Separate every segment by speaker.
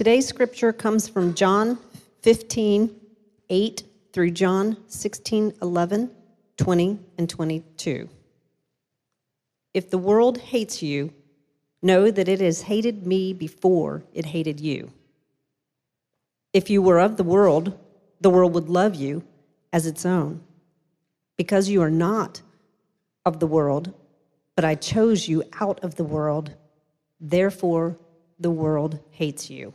Speaker 1: Today's scripture comes from John 15, 8 through John 16, 11, 20, and 22. If the world hates you, know that it has hated me before it hated you. If you were of the world, the world would love you as its own. Because you are not of the world, but I chose you out of the world, therefore the world hates you.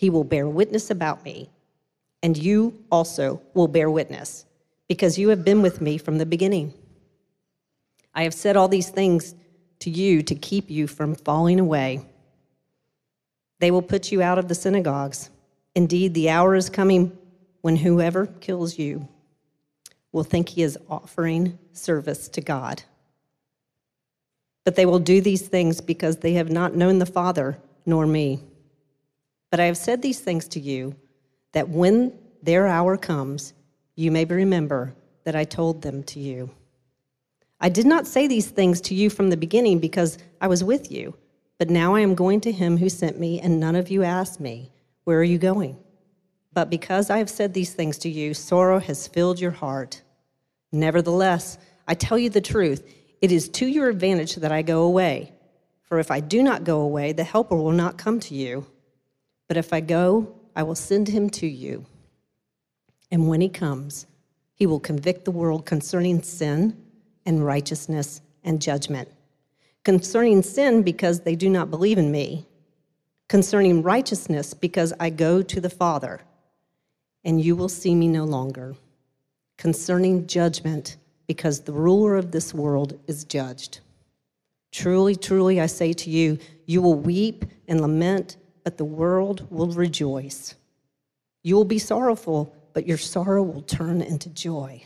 Speaker 1: he will bear witness about me. And you also will bear witness, because you have been with me from the beginning. I have said all these things to you to keep you from falling away. They will put you out of the synagogues. Indeed, the hour is coming when whoever kills you will think he is offering service to God. But they will do these things because they have not known the Father nor me. But I have said these things to you that when their hour comes, you may remember that I told them to you. I did not say these things to you from the beginning because I was with you, but now I am going to him who sent me, and none of you asked me, Where are you going? But because I have said these things to you, sorrow has filled your heart. Nevertheless, I tell you the truth, it is to your advantage that I go away. For if I do not go away, the Helper will not come to you. But if I go, I will send him to you. And when he comes, he will convict the world concerning sin and righteousness and judgment. Concerning sin, because they do not believe in me. Concerning righteousness, because I go to the Father, and you will see me no longer. Concerning judgment, because the ruler of this world is judged. Truly, truly, I say to you, you will weep and lament, but the world will rejoice. You will be sorrowful, but your sorrow will turn into joy.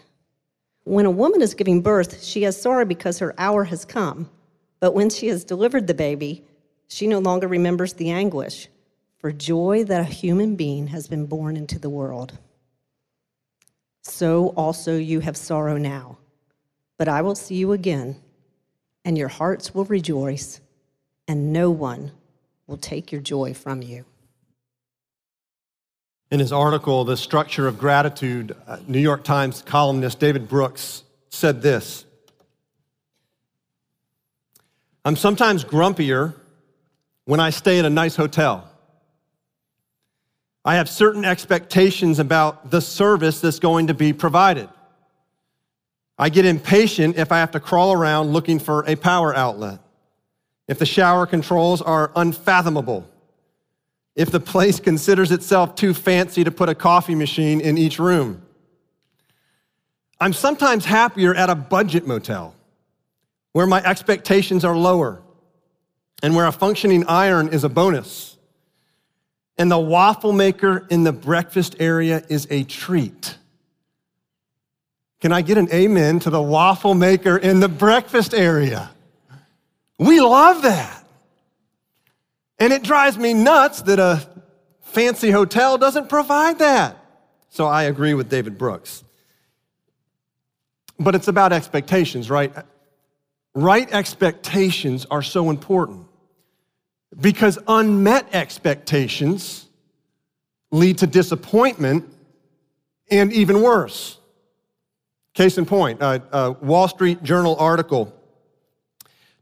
Speaker 1: When a woman is giving birth, she has sorrow because her hour has come. But when she has delivered the baby, she no longer remembers the anguish for joy that a human being has been born into the world. So also you have sorrow now. But I will see you again, and your hearts will rejoice, and no one will take your joy from you.
Speaker 2: In his article, The Structure of Gratitude, uh, New York Times columnist David Brooks said this I'm sometimes grumpier when I stay at a nice hotel. I have certain expectations about the service that's going to be provided. I get impatient if I have to crawl around looking for a power outlet, if the shower controls are unfathomable if the place considers itself too fancy to put a coffee machine in each room. I'm sometimes happier at a budget motel where my expectations are lower and where a functioning iron is a bonus. And the waffle maker in the breakfast area is a treat. Can I get an amen to the waffle maker in the breakfast area? We love that. And it drives me nuts that a fancy hotel doesn't provide that. So I agree with David Brooks. But it's about expectations, right? Right expectations are so important because unmet expectations lead to disappointment and even worse. Case in point, a, a Wall Street Journal article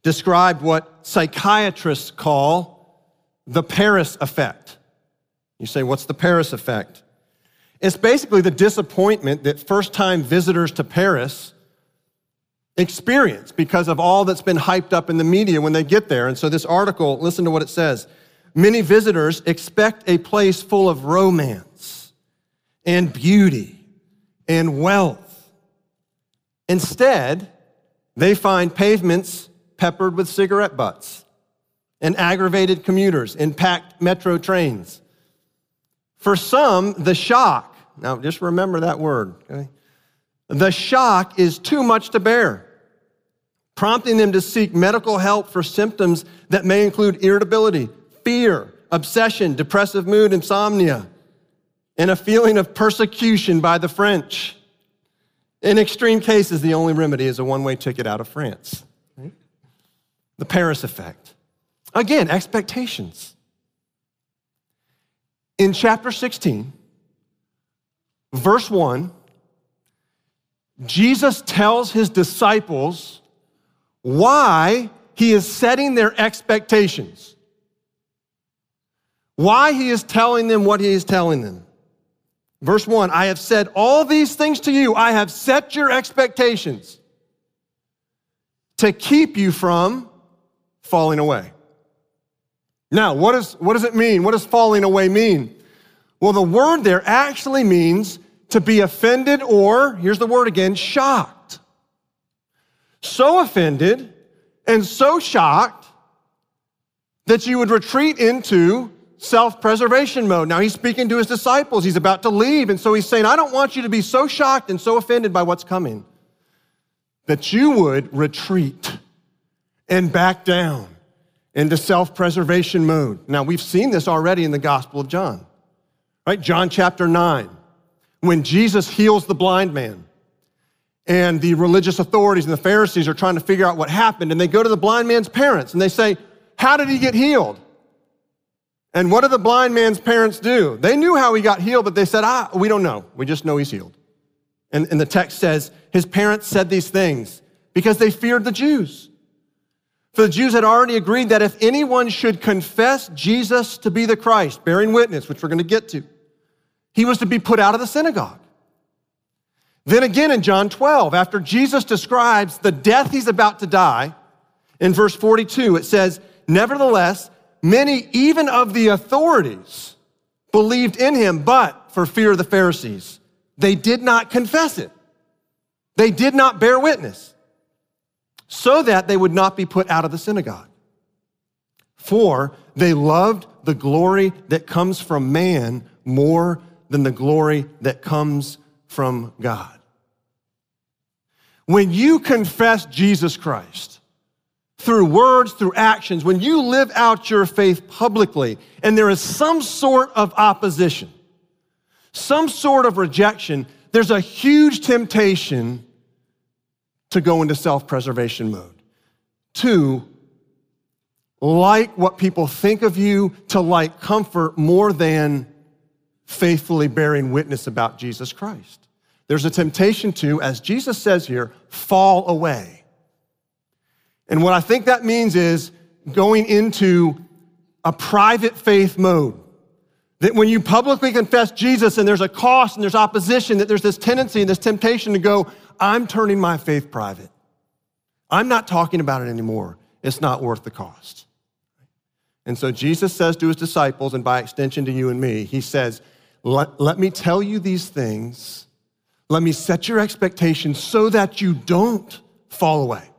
Speaker 2: described what psychiatrists call the Paris effect. You say, what's the Paris effect? It's basically the disappointment that first time visitors to Paris experience because of all that's been hyped up in the media when they get there. And so, this article, listen to what it says. Many visitors expect a place full of romance and beauty and wealth. Instead, they find pavements peppered with cigarette butts and aggravated commuters in packed metro trains. For some, the shock, now just remember that word, okay? The shock is too much to bear, prompting them to seek medical help for symptoms that may include irritability, fear, obsession, depressive mood, insomnia, and a feeling of persecution by the French. In extreme cases, the only remedy is a one way ticket out of France. The Paris effect. Again, expectations. In chapter 16, verse 1, Jesus tells his disciples why he is setting their expectations, why he is telling them what he is telling them. Verse 1 I have said all these things to you, I have set your expectations to keep you from falling away. Now, what, is, what does it mean? What does falling away mean? Well, the word there actually means to be offended or, here's the word again, shocked. So offended and so shocked that you would retreat into self preservation mode. Now he's speaking to his disciples. He's about to leave. And so he's saying, I don't want you to be so shocked and so offended by what's coming that you would retreat and back down into self preservation mode. Now we've seen this already in the Gospel of John, right? John chapter 9, when Jesus heals the blind man. And the religious authorities and the Pharisees are trying to figure out what happened. And they go to the blind man's parents and they say, How did he get healed? And what did the blind man's parents do? They knew how he got healed, but they said, ah, we don't know. We just know he's healed. And, and the text says his parents said these things because they feared the Jews. For the Jews had already agreed that if anyone should confess Jesus to be the Christ, bearing witness, which we're going to get to, he was to be put out of the synagogue. Then again in John 12, after Jesus describes the death he's about to die, in verse 42, it says, Nevertheless, Many, even of the authorities, believed in him, but for fear of the Pharisees, they did not confess it. They did not bear witness, so that they would not be put out of the synagogue. For they loved the glory that comes from man more than the glory that comes from God. When you confess Jesus Christ, through words, through actions, when you live out your faith publicly and there is some sort of opposition, some sort of rejection, there's a huge temptation to go into self preservation mode, to like what people think of you, to like comfort more than faithfully bearing witness about Jesus Christ. There's a temptation to, as Jesus says here, fall away and what I think that means is going into a private faith mode. That when you publicly confess Jesus and there's a cost and there's opposition, that there's this tendency and this temptation to go, I'm turning my faith private. I'm not talking about it anymore. It's not worth the cost. And so Jesus says to his disciples, and by extension to you and me, he says, let, let me tell you these things. Let me set your expectations so that you don't fall away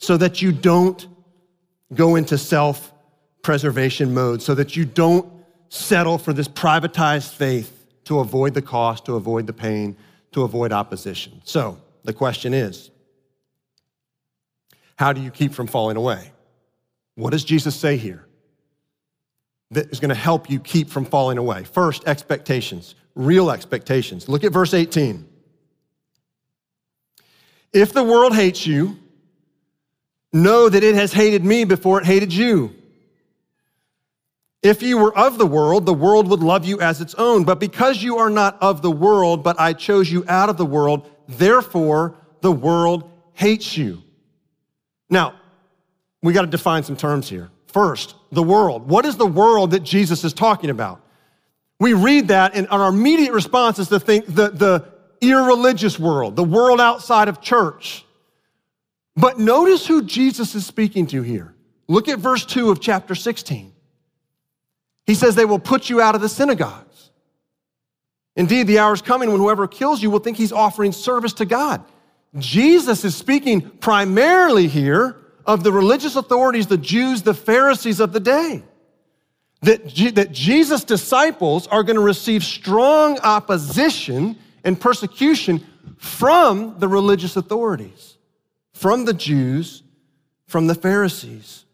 Speaker 2: so that you don't go into self preservation mode, so that you don't settle for this privatized faith to avoid the cost, to avoid the pain, to avoid opposition. So the question is how do you keep from falling away? What does Jesus say here that is going to help you keep from falling away? First, expectations, real expectations. Look at verse 18. If the world hates you, Know that it has hated me before it hated you. If you were of the world, the world would love you as its own. But because you are not of the world, but I chose you out of the world, therefore the world hates you. Now, we got to define some terms here. First, the world. What is the world that Jesus is talking about? We read that, and our immediate response is to think the, the irreligious world, the world outside of church. But notice who Jesus is speaking to here. Look at verse 2 of chapter 16. He says, They will put you out of the synagogues. Indeed, the hour is coming when whoever kills you will think he's offering service to God. Jesus is speaking primarily here of the religious authorities, the Jews, the Pharisees of the day. That, G- that Jesus' disciples are going to receive strong opposition and persecution from the religious authorities, from the Jews, from the Pharisees.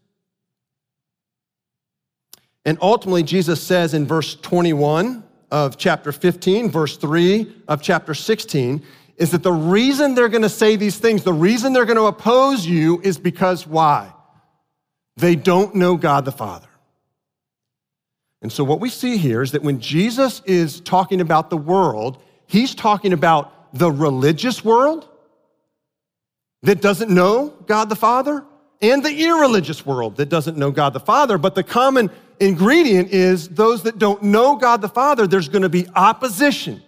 Speaker 2: And ultimately, Jesus says in verse 21 of chapter 15, verse 3 of chapter 16, is that the reason they're going to say these things, the reason they're going to oppose you is because why? They don't know God the Father. And so, what we see here is that when Jesus is talking about the world, he's talking about the religious world that doesn't know God the Father and the irreligious world that doesn't know God the Father. But the common ingredient is those that don't know God the Father, there's going to be opposition.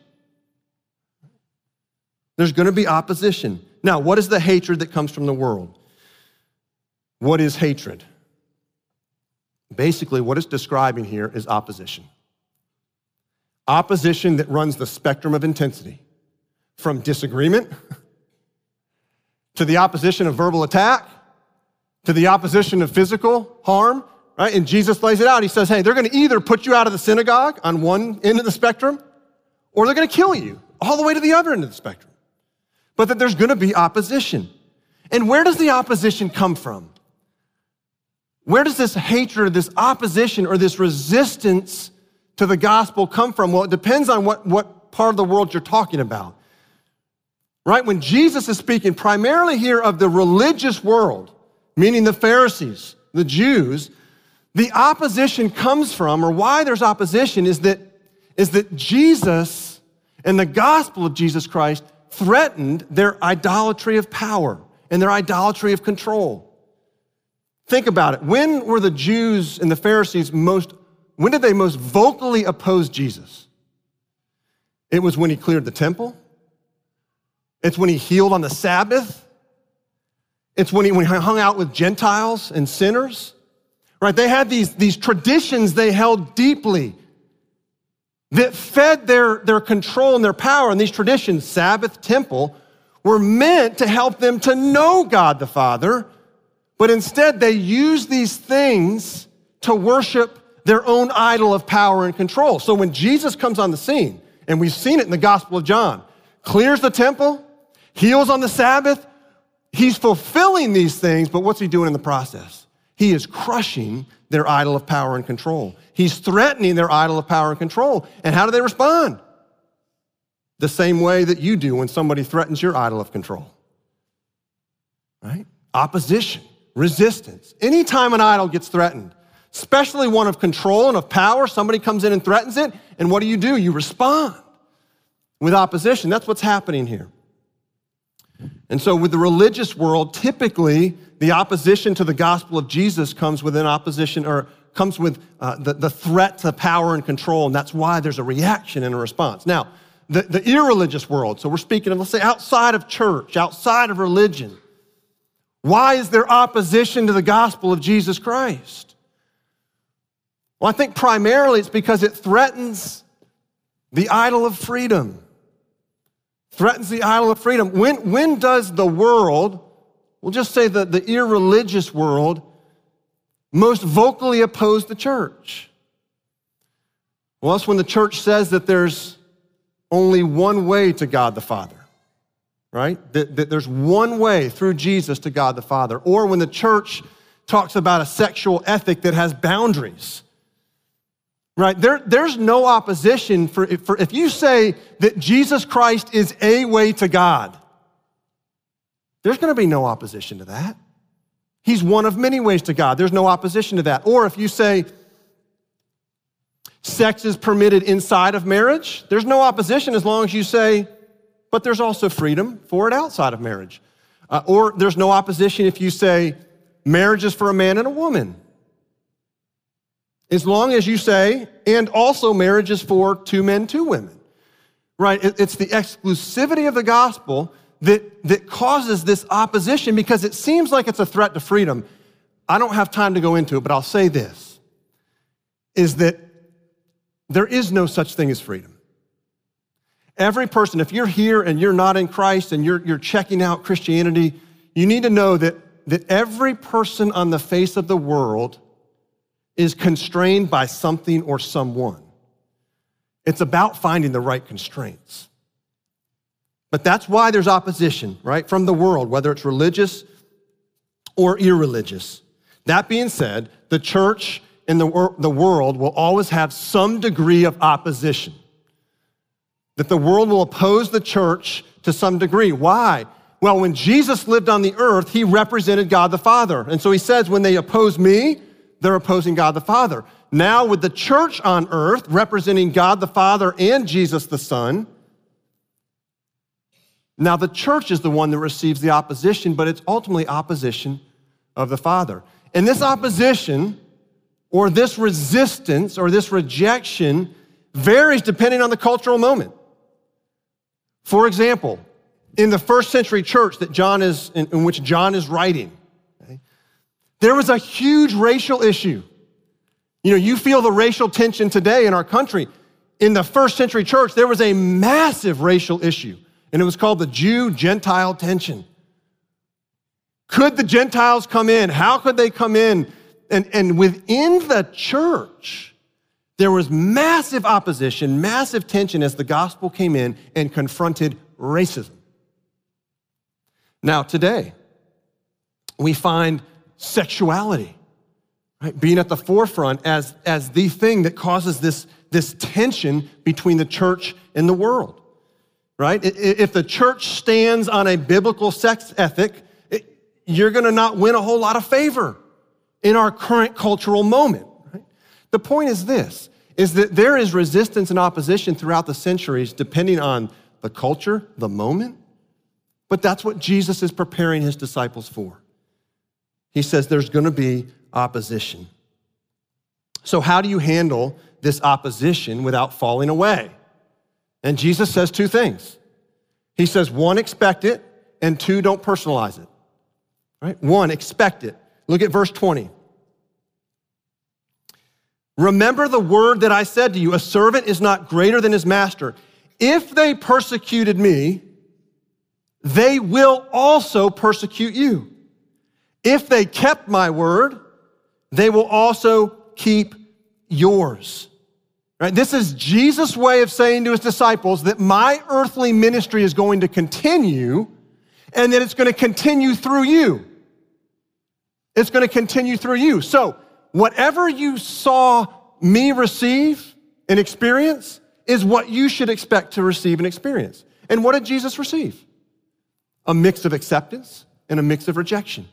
Speaker 2: There's going to be opposition. Now, what is the hatred that comes from the world? What is hatred? Basically, what it's describing here is opposition. Opposition that runs the spectrum of intensity from disagreement to the opposition of verbal attack to the opposition of physical harm right? And Jesus lays it out. He says, hey, they're going to either put you out of the synagogue on one end of the spectrum, or they're going to kill you all the way to the other end of the spectrum. But that there's going to be opposition. And where does the opposition come from? Where does this hatred, this opposition, or this resistance to the gospel come from? Well, it depends on what, what part of the world you're talking about. Right? When Jesus is speaking primarily here of the religious world, meaning the Pharisees, the Jews, the opposition comes from, or why there's opposition, is that, is that Jesus and the gospel of Jesus Christ threatened their idolatry of power and their idolatry of control. Think about it. When were the Jews and the Pharisees most, when did they most vocally oppose Jesus? It was when he cleared the temple. It's when he healed on the Sabbath. It's when he, when he hung out with Gentiles and sinners right? They had these, these traditions they held deeply that fed their, their control and their power. And these traditions, Sabbath, temple, were meant to help them to know God the Father, but instead they used these things to worship their own idol of power and control. So when Jesus comes on the scene, and we've seen it in the Gospel of John, clears the temple, heals on the Sabbath, he's fulfilling these things, but what's he doing in the process? He is crushing their idol of power and control. He's threatening their idol of power and control. And how do they respond? The same way that you do when somebody threatens your idol of control. Right? Opposition, resistance. Anytime an idol gets threatened, especially one of control and of power, somebody comes in and threatens it, and what do you do? You respond with opposition. That's what's happening here. And so, with the religious world, typically the opposition to the gospel of Jesus comes with an opposition or comes with uh, the, the threat to power and control, and that's why there's a reaction and a response. Now, the, the irreligious world, so we're speaking of, let's say, outside of church, outside of religion. Why is there opposition to the gospel of Jesus Christ? Well, I think primarily it's because it threatens the idol of freedom. Threatens the idol of freedom. When, when does the world we'll just say that the irreligious world most vocally oppose the church. Well, that's when the church says that there's only one way to God the Father, right? That, that there's one way through Jesus to God the Father. Or when the church talks about a sexual ethic that has boundaries, right? There, there's no opposition for, for if you say that Jesus Christ is a way to God, there's going to be no opposition to that. He's one of many ways to God. There's no opposition to that. Or if you say sex is permitted inside of marriage, there's no opposition as long as you say, but there's also freedom for it outside of marriage. Uh, or there's no opposition if you say marriage is for a man and a woman. As long as you say, and also marriage is for two men, two women, right? It's the exclusivity of the gospel that, that causes this opposition because it seems like it's a threat to freedom. I don't have time to go into it, but I'll say this is that there is no such thing as freedom. Every person, if you're here and you're not in Christ and you're, you're checking out Christianity, you need to know that, that every person on the face of the world is constrained by something or someone. It's about finding the right constraints. But that's why there's opposition, right, from the world, whether it's religious or irreligious. That being said, the church in the, the world will always have some degree of opposition. That the world will oppose the church to some degree. Why? Well, when Jesus lived on the earth, he represented God the Father. And so he says, when they oppose me, they're opposing God the Father. Now, with the church on earth representing God the Father and Jesus the Son, now the church is the one that receives the opposition, but it's ultimately opposition of the Father. And this opposition, or this resistance, or this rejection, varies depending on the cultural moment. For example, in the first century church that John is, in, in which John is writing, there was a huge racial issue. You know, you feel the racial tension today in our country. In the first century church, there was a massive racial issue, and it was called the Jew Gentile tension. Could the Gentiles come in? How could they come in? And, and within the church, there was massive opposition, massive tension as the gospel came in and confronted racism. Now, today, we find sexuality, right? Being at the forefront as, as the thing that causes this, this tension between the church and the world, right? If the church stands on a biblical sex ethic, it, you're gonna not win a whole lot of favor in our current cultural moment. Right? The point is this, is that there is resistance and opposition throughout the centuries depending on the culture, the moment, but that's what Jesus is preparing his disciples for. He says there's going to be opposition. So, how do you handle this opposition without falling away? And Jesus says two things. He says, one, expect it, and two, don't personalize it. Right? One, expect it. Look at verse 20. Remember the word that I said to you a servant is not greater than his master. If they persecuted me, they will also persecute you. If they kept my word, they will also keep yours. Right? This is Jesus' way of saying to his disciples that my earthly ministry is going to continue and that it's going to continue through you. It's going to continue through you. So, whatever you saw me receive and experience is what you should expect to receive and experience. And what did Jesus receive? A mix of acceptance and a mix of rejection.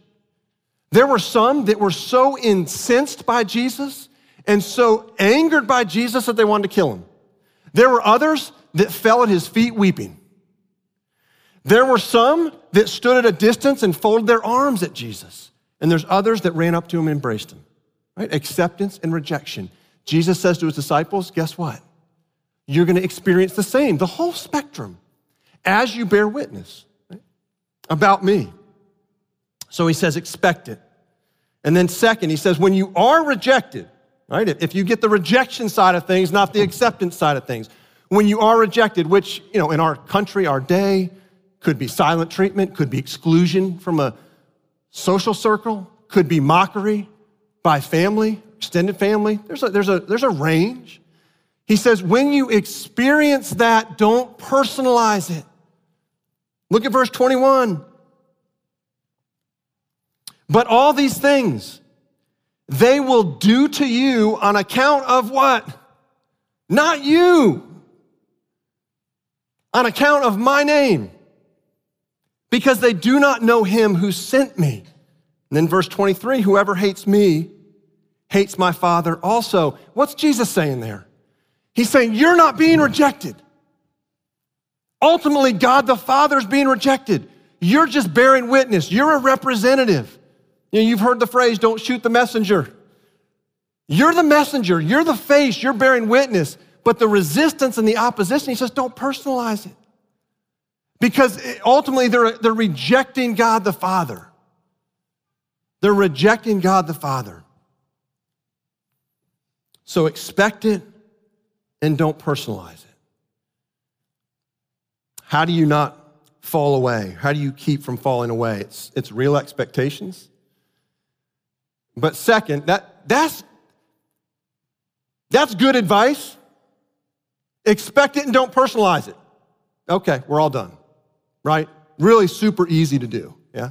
Speaker 2: There were some that were so incensed by Jesus and so angered by Jesus that they wanted to kill him. There were others that fell at his feet weeping. There were some that stood at a distance and folded their arms at Jesus. And there's others that ran up to him and embraced him. Right? Acceptance and rejection. Jesus says to his disciples, guess what? You're going to experience the same, the whole spectrum, as you bear witness right? about me. So he says, expect it. And then, second, he says, when you are rejected, right? If you get the rejection side of things, not the acceptance side of things, when you are rejected, which, you know, in our country, our day, could be silent treatment, could be exclusion from a social circle, could be mockery by family, extended family. There's a, there's a, there's a range. He says, when you experience that, don't personalize it. Look at verse 21. But all these things they will do to you on account of what? Not you. On account of my name. Because they do not know him who sent me. And then verse 23 whoever hates me hates my Father also. What's Jesus saying there? He's saying, You're not being rejected. Ultimately, God the Father is being rejected. You're just bearing witness. You're a representative. You know, you've heard the phrase, don't shoot the messenger. You're the messenger, you're the face, you're bearing witness. But the resistance and the opposition, he says, don't personalize it. Because ultimately they're, they're rejecting God the Father. They're rejecting God the Father. So expect it and don't personalize it. How do you not fall away? How do you keep from falling away? It's, it's real expectations. But second, that, that's, that's good advice. Expect it and don't personalize it. Okay, we're all done, right? Really super easy to do, yeah?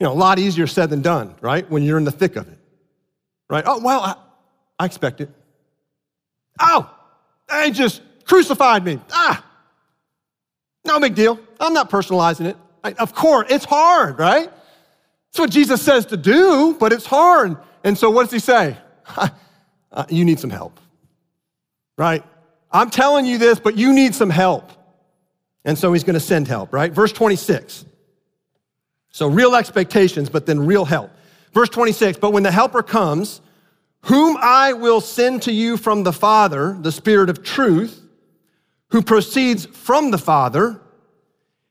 Speaker 2: You know, a lot easier said than done, right? When you're in the thick of it, right? Oh, well, I, I expect it. Oh, they just crucified me. Ah, no big deal. I'm not personalizing it. I, of course, it's hard, right? That's what Jesus says to do, but it's hard. And so what does he say? uh, you need some help, right? I'm telling you this, but you need some help. And so he's going to send help, right? Verse 26. So real expectations, but then real help. Verse 26, but when the helper comes, whom I will send to you from the Father, the Spirit of truth, who proceeds from the Father,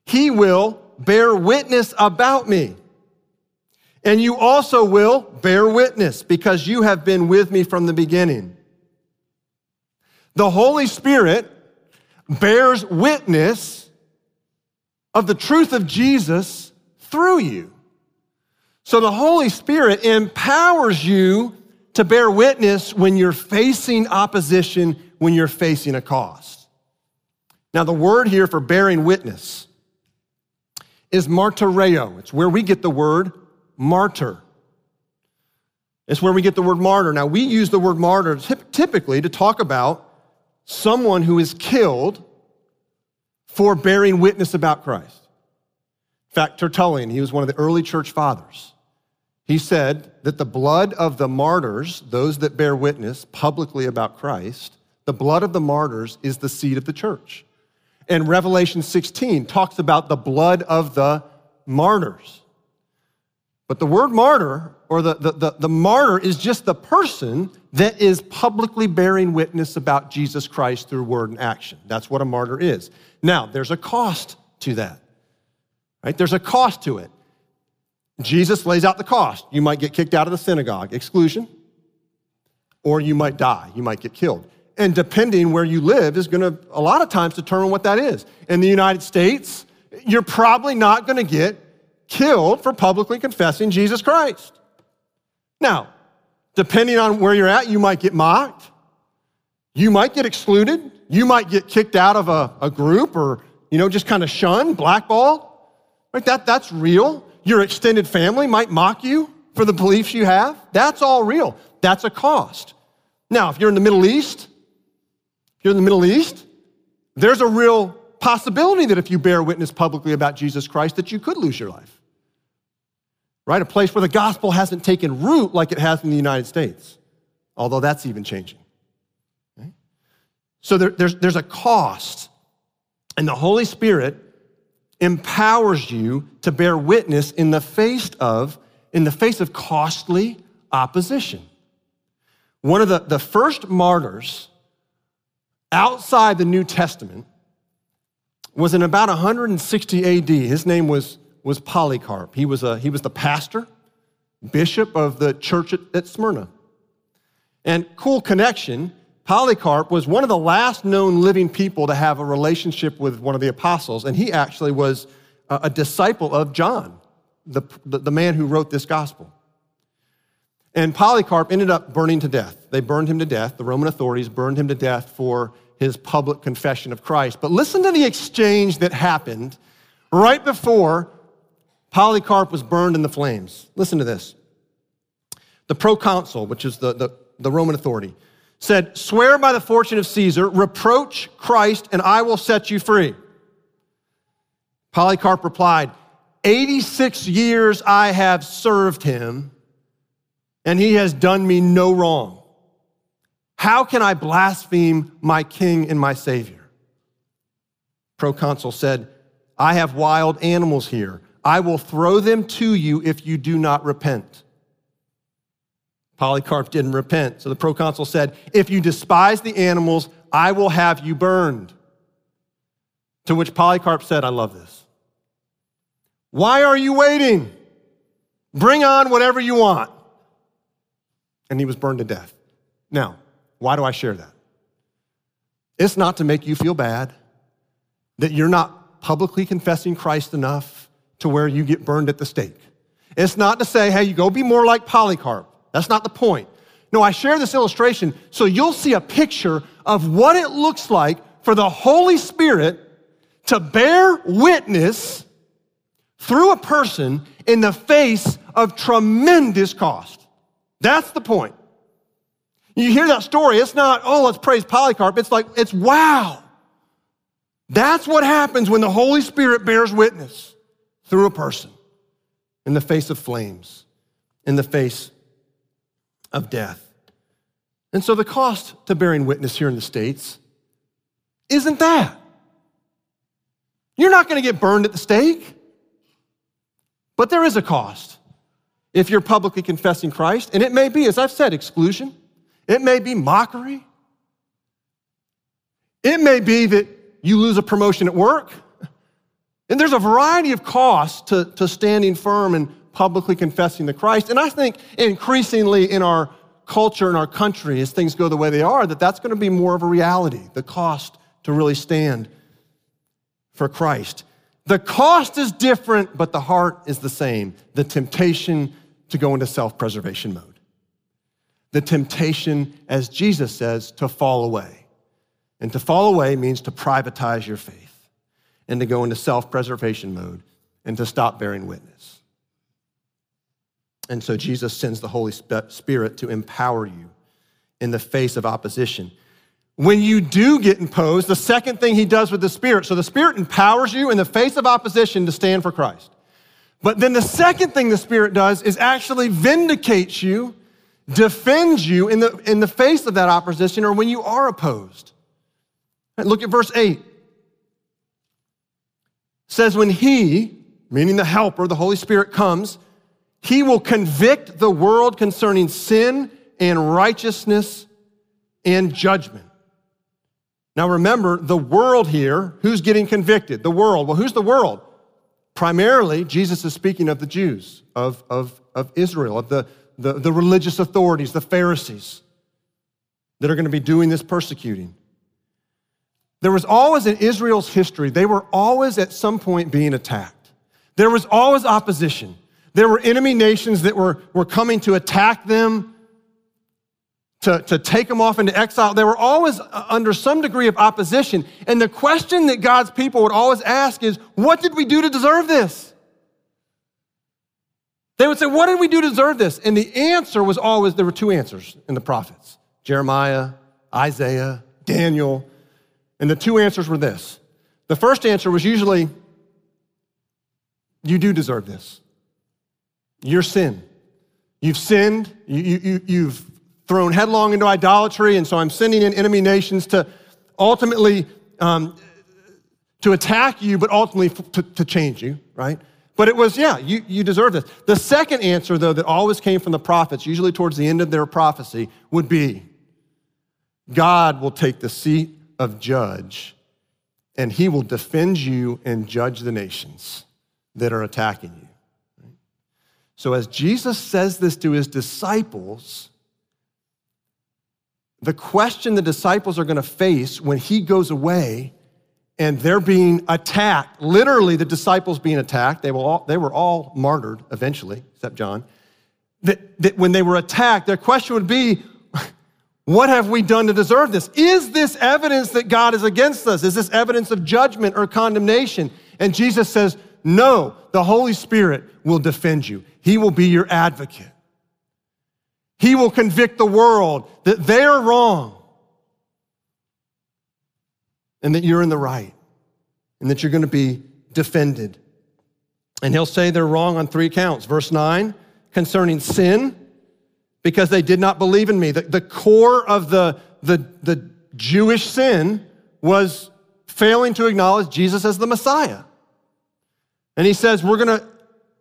Speaker 2: he will bear witness about me. And you also will bear witness because you have been with me from the beginning. The Holy Spirit bears witness of the truth of Jesus through you. So the Holy Spirit empowers you to bear witness when you're facing opposition, when you're facing a cost. Now, the word here for bearing witness is martyreo. It's where we get the word martyr. It's where we get the word martyr. Now, we use the word martyr typically to talk about someone who is killed for bearing witness about Christ. In fact, Tertullian, he was one of the early church fathers. He said that the blood of the martyrs, those that bear witness publicly about Christ, the blood of the martyrs is the seed of the church. And Revelation 16 talks about the blood of the martyrs. But the word martyr, or the, the, the, the, martyr, is just the person that is publicly bearing witness about Jesus Christ through word and action. That's what a martyr is. Now, there's a cost to that, right? There's a cost to it. Jesus lays out the cost. You might get kicked out of the synagogue, exclusion, or you might die, you might get killed. And depending where you live is going to, a lot of times, determine what that is. In the United States, you're probably not going to get killed for publicly confessing Jesus Christ. Now, depending on where you're at, you might get mocked. You might get excluded. You might get kicked out of a, a group or, you know, just kind of shunned, blackballed. Right? That, that's real. Your extended family might mock you for the beliefs you have. That's all real. That's a cost. Now, if you're in the Middle East, if you're in the Middle East, there's a real possibility that if you bear witness publicly about Jesus Christ, that you could lose your life right? A place where the gospel hasn't taken root like it has in the United States, although that's even changing. So there, there's, there's a cost, and the Holy Spirit empowers you to bear witness in the face of, in the face of costly opposition. One of the, the first martyrs outside the New Testament was in about 160 AD. His name was was Polycarp. He was, a, he was the pastor, bishop of the church at, at Smyrna. And cool connection, Polycarp was one of the last known living people to have a relationship with one of the apostles, and he actually was a, disciple of John, the, the man who wrote this gospel. And Polycarp ended up burning to death. They burned him to death. The Roman authorities burned him to death for his public confession of Christ. But listen to the exchange that happened right before Polycarp was burned in the flames. Listen to this. The proconsul, which is the, the, the Roman authority, said, Swear by the fortune of Caesar, reproach Christ, and I will set you free. Polycarp replied, 86 years I have served him, and he has done me no wrong. How can I blaspheme my king and my savior? Proconsul said, I have wild animals here I will throw them to you if you do not repent. Polycarp didn't repent. So the proconsul said, If you despise the animals, I will have you burned. To which Polycarp said, I love this. Why are you waiting? Bring on whatever you want. And he was burned to death. Now, why do I share that? It's not to make you feel bad that you're not publicly confessing Christ enough to where you get burned at the stake. It's not to say, hey, you go be more like Polycarp. That's not the point. No, I share this illustration so you'll see a picture of what it looks like for the Holy Spirit to bear witness through a person in the face of tremendous cost. That's the point. You hear that story, it's not, oh, let's praise Polycarp. It's like, it's wow. That's what happens when the Holy Spirit bears witness through a person in the face of flames, in the face of death. And so the cost to bearing witness here in the States isn't that. You're not going to get burned at the stake, but there is a cost if you're publicly confessing Christ. And it may be, as I've said, exclusion, it may be mockery, it may be that you lose a promotion at work. And there's a variety of costs to, to standing firm and publicly confessing the Christ. And I think increasingly in our culture and our country, as things go the way they are, that that's going to be more of a reality, the cost to really stand for Christ. The cost is different, but the heart is the same the temptation to go into self preservation mode. The temptation, as Jesus says, to fall away. And to fall away means to privatize your faith and to go into self preservation mode and to stop bearing witness. And so Jesus sends the Holy Spirit to empower you in the face of opposition. When you do get imposed, the second thing he does with the Spirit, so the Spirit empowers you in the face of opposition to stand for Christ. But then the second thing the Spirit does is actually vindicates you, defends you in the, in the face of that opposition or when you are opposed. Look at verse 8 says, when he, meaning the helper, the Holy Spirit comes, he will convict the world concerning sin and righteousness and judgment. Now remember, the world here, who's getting convicted? The world. Well, who's the world? Primarily, Jesus is speaking of the Jews, of, of, of Israel, of the, the, the religious authorities, the Pharisees, that are going to be doing this persecuting. There was always in Israel's history, they were always at some point being attacked. There was always opposition. There were enemy nations that were, were coming to attack them, to, to take them off into exile. They were always uh, under some degree of opposition. And the question that God's people would always ask is, What did we do to deserve this? They would say, What did we do to deserve this? And the answer was always there were two answers in the prophets Jeremiah, Isaiah, Daniel. And the two answers were this. The first answer was usually, you do deserve this. Your sin. You've sinned, you, you, have thrown headlong into idolatry, and so I'm sending in enemy nations to ultimately um, to attack you, but ultimately to, to change you, right? But it was, yeah, you, you deserve this. The second answer, though, that always came from the prophets, usually towards the end of their prophecy, would be God will take the seat of judge, and he will defend you and judge the nations that are attacking you. So, as Jesus says this to his disciples, the question the disciples are going to face when he goes away and they're being attacked, literally, the disciples being attacked, they, will all, they were all martyred eventually, except John. That, that when they were attacked, their question would be, what have we done to deserve this? Is this evidence that God is against us? Is this evidence of judgment or condemnation? And Jesus says, No, the Holy Spirit will defend you. He will be your advocate. He will convict the world that they are wrong and that you're in the right and that you're going to be defended. And he'll say they're wrong on three counts. Verse 9, concerning sin, because they did not believe in me. The, the core of the, the, the Jewish sin was failing to acknowledge Jesus as the Messiah. And he says, We're gonna,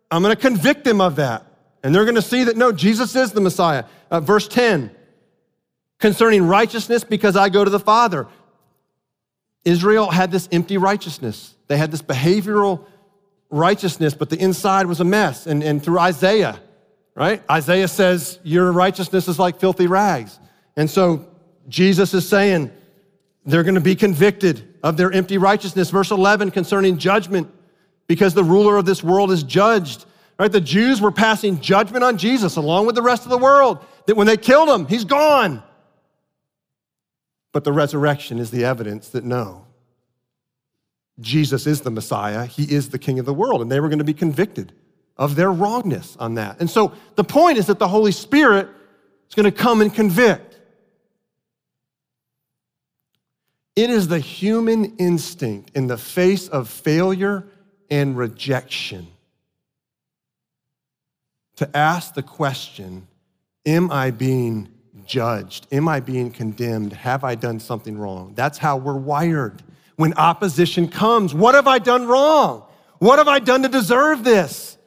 Speaker 2: I'm gonna convict them of that. And they're to see that no, Jesus is the Messiah. Uh, verse 10 concerning righteousness, because I go to the Father. Israel had this empty righteousness. They had this behavioral righteousness, but the inside was a mess. And, and through Isaiah, right? Isaiah says, Your righteousness is like filthy rags. And so Jesus is saying they're going to be convicted of their empty righteousness. Verse 11 concerning judgment, because the ruler of this world is judged. Right? The Jews were passing judgment on Jesus along with the rest of the world, that when they killed him, he's gone. But the resurrection is the evidence that no, Jesus is the Messiah, he is the King of the world, and they were going to be convicted of their wrongness on that. And so the point is that the Holy Spirit is going to come and convict. It is the human instinct in the face of failure and rejection to ask the question Am I being judged? Am I being condemned? Have I done something wrong? That's how we're wired. When opposition comes, what have I done wrong? What have I done to deserve this?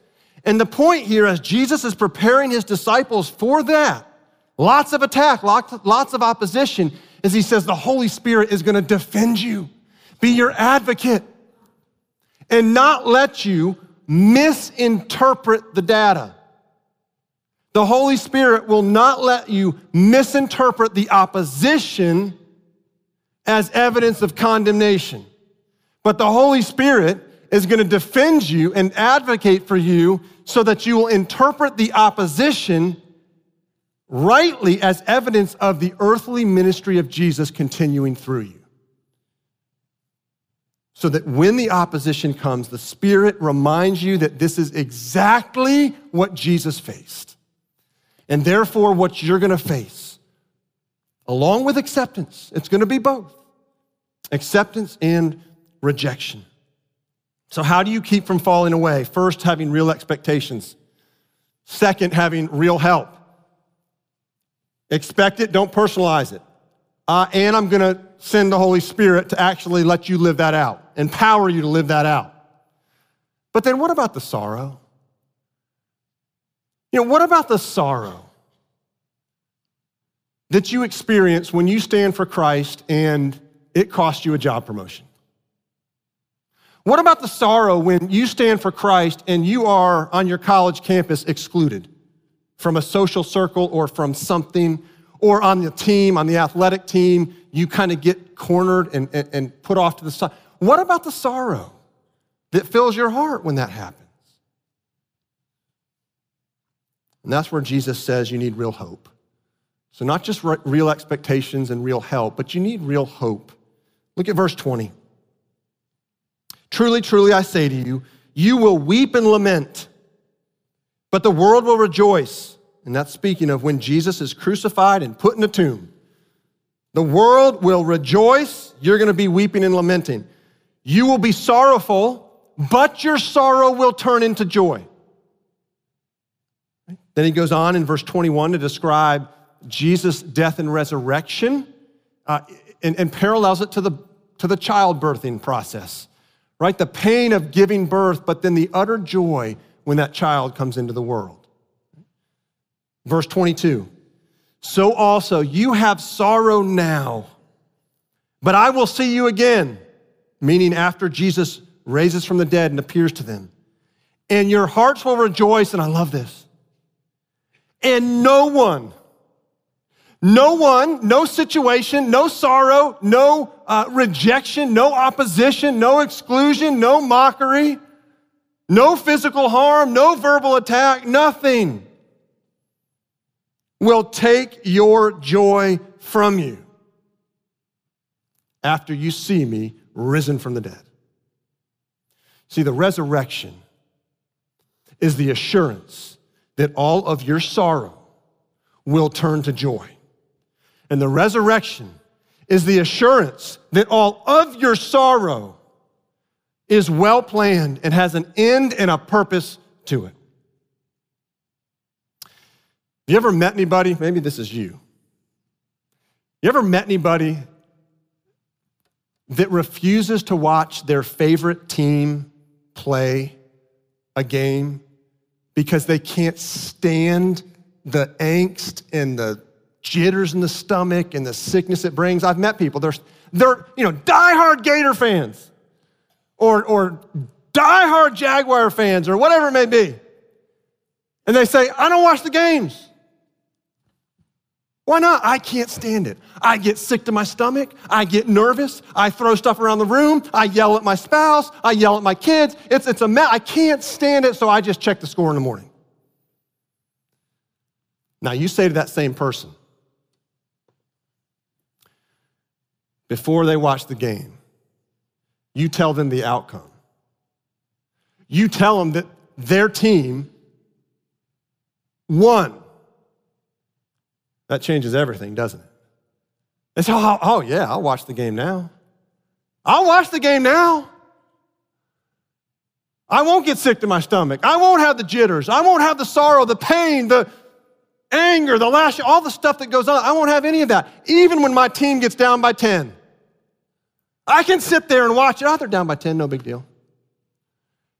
Speaker 2: And the point here, as Jesus is preparing his disciples for that, lots of attack, lots, lots of opposition, is he says the Holy Spirit is going to defend you, be your advocate, and not let you misinterpret the data. The Holy Spirit will not let you misinterpret the opposition as evidence of condemnation. But the Holy Spirit is going to defend you and advocate for you so that you will interpret the opposition rightly as evidence of the earthly ministry of Jesus continuing through you. So that when the opposition comes, the Spirit reminds you that this is exactly what Jesus faced. And therefore, what you're going to face, along with acceptance, it's going to be both acceptance and rejection. So, how do you keep from falling away? First, having real expectations. Second, having real help. Expect it, don't personalize it. Uh, and I'm going to send the Holy Spirit to actually let you live that out, empower you to live that out. But then what about the sorrow? You know, what about the sorrow that you experience when you stand for Christ and it costs you a job promotion? What about the sorrow when you stand for Christ and you are on your college campus excluded? from a social circle or from something, or on the team, on the athletic team, you kind of get cornered and, and, and put off to the side. What about the sorrow that fills your heart when that happens? And that's where Jesus says you need real hope. So, not just real expectations and real help, but you need real hope. Look at verse 20. Truly, truly, I say to you, you will weep and lament but the world will rejoice. And that's speaking of when Jesus is crucified and put in a tomb. The world will rejoice. You're going to be weeping and lamenting. You will be sorrowful, but your sorrow will turn into joy. Then he goes on in verse 21 to describe Jesus' death and resurrection uh, and, and parallels it to the, to the childbirthing process, right? The pain of giving birth, but then the utter joy when that child comes into the world. Verse 22 So also you have sorrow now, but I will see you again, meaning after Jesus raises from the dead and appears to them. And your hearts will rejoice, and I love this. And no one, no one, no situation, no sorrow, no uh, rejection, no opposition, no exclusion, no mockery no physical harm, no verbal attack, nothing will take your joy from you after you see me risen from the dead. See, the resurrection is the assurance that all of your sorrow will turn to joy. And the resurrection is the assurance that all of your sorrow is well planned and has an end and a purpose to it. You ever met anybody? Maybe this is you. You ever met anybody that refuses to watch their favorite team play a game because they can't stand the angst and the jitters in the stomach and the sickness it brings. I've met people, they're, they're you know, diehard Gator fans or, or diehard Jaguar fans or whatever it may be. And they say, I don't watch the games. Why not? I can't stand it. I get sick to my stomach. I get nervous. I throw stuff around the room. I yell at my spouse. I yell at my kids. It's, it's a mess. I can't stand it, so I just check the score in the morning. Now, you say to that same person, before they watch the game, you tell them the outcome. You tell them that their team won. That changes everything, doesn't it? Say, oh, oh, yeah, I'll watch the game now. I'll watch the game now. I won't get sick to my stomach. I won't have the jitters. I won't have the sorrow, the pain, the anger, the lash, all the stuff that goes on. I won't have any of that. Even when my team gets down by 10. I can sit there and watch it. Oh, they're down by 10, no big deal.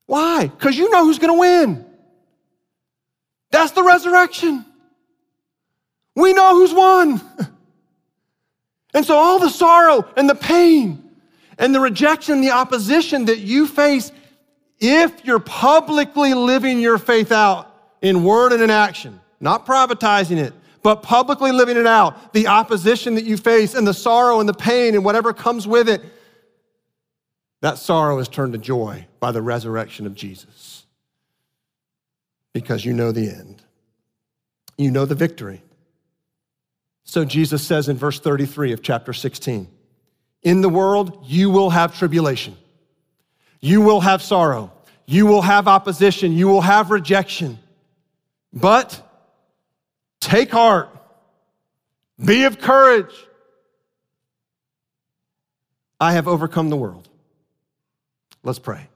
Speaker 2: Why? Because you know who's going to win. That's the resurrection. We know who's won. And so all the sorrow and the pain and the rejection, the opposition that you face, if you're publicly living your faith out in word and in action, not privatizing it, but publicly living it out, the opposition that you face and the sorrow and the pain and whatever comes with it, that sorrow is turned to joy by the resurrection of Jesus. Because you know the end, you know the victory. So Jesus says in verse 33 of chapter 16 In the world, you will have tribulation, you will have sorrow, you will have opposition, you will have rejection. But take heart, be of courage. I have overcome the world. Let's pray.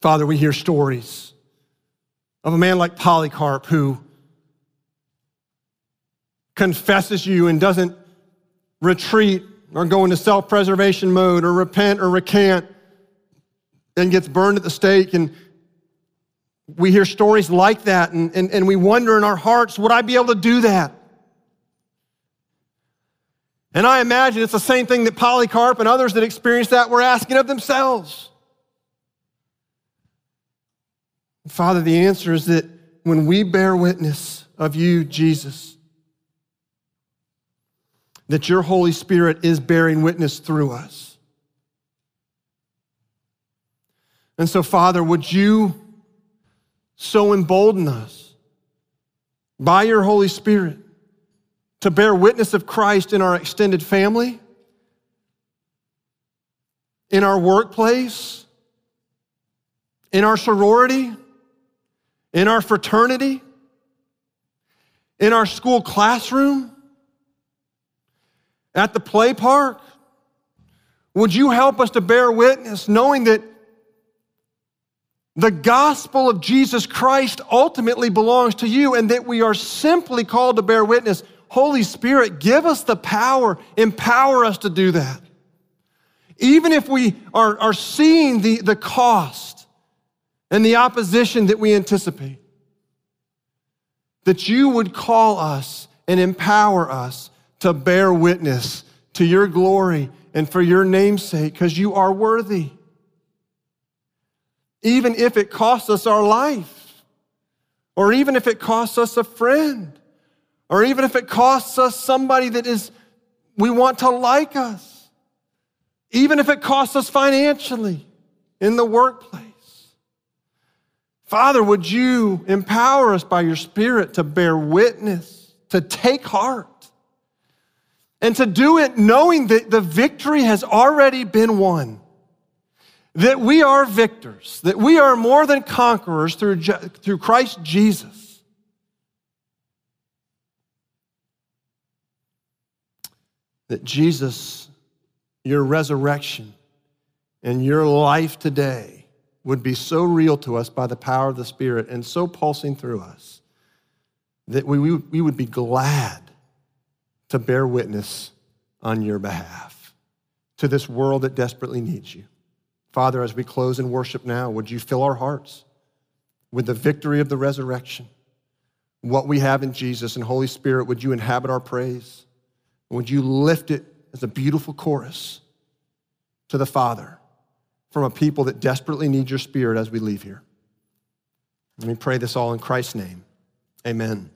Speaker 2: Father, we hear stories of a man like Polycarp who confesses you and doesn't retreat or go into self preservation mode or repent or recant and gets burned at the stake. And we hear stories like that and, and, and we wonder in our hearts, would I be able to do that? And I imagine it's the same thing that Polycarp and others that experienced that were asking of themselves. Father, the answer is that when we bear witness of you, Jesus, that your Holy Spirit is bearing witness through us. And so, Father, would you so embolden us by your Holy Spirit to bear witness of Christ in our extended family, in our workplace, in our sorority? in our fraternity, in our school classroom, at the play park? Would you help us to bear witness knowing that the gospel of Jesus Christ ultimately belongs to you and that we are simply called to bear witness? Holy Spirit, give us the power, empower us to do that. Even if we are, are seeing the, the cost, and the opposition that we anticipate. That you would call us and empower us to bear witness to your glory and for your name's sake, because you are worthy. Even if it costs us our life, or even if it costs us a friend, or even if it costs us somebody that is, we want to like us, even if it costs us financially in the workplace. Father, would you empower us by your Spirit to bear witness, to take heart, and to do it knowing that the victory has already been won, that we are victors, that we are more than conquerors through, through Christ Jesus. That Jesus, your resurrection and your life today would be so real to us by the power of the Spirit and so pulsing through us that we, we, we would be glad to bear witness on your behalf to this world that desperately needs you. Father, as we close in worship now, would you fill our hearts with the victory of the resurrection, what we have in Jesus, and Holy Spirit, would you inhabit our praise? Would you lift it as a beautiful chorus to the Father from a people that desperately need your Spirit as we leave here? Let me pray this all in Christ's name. Amen.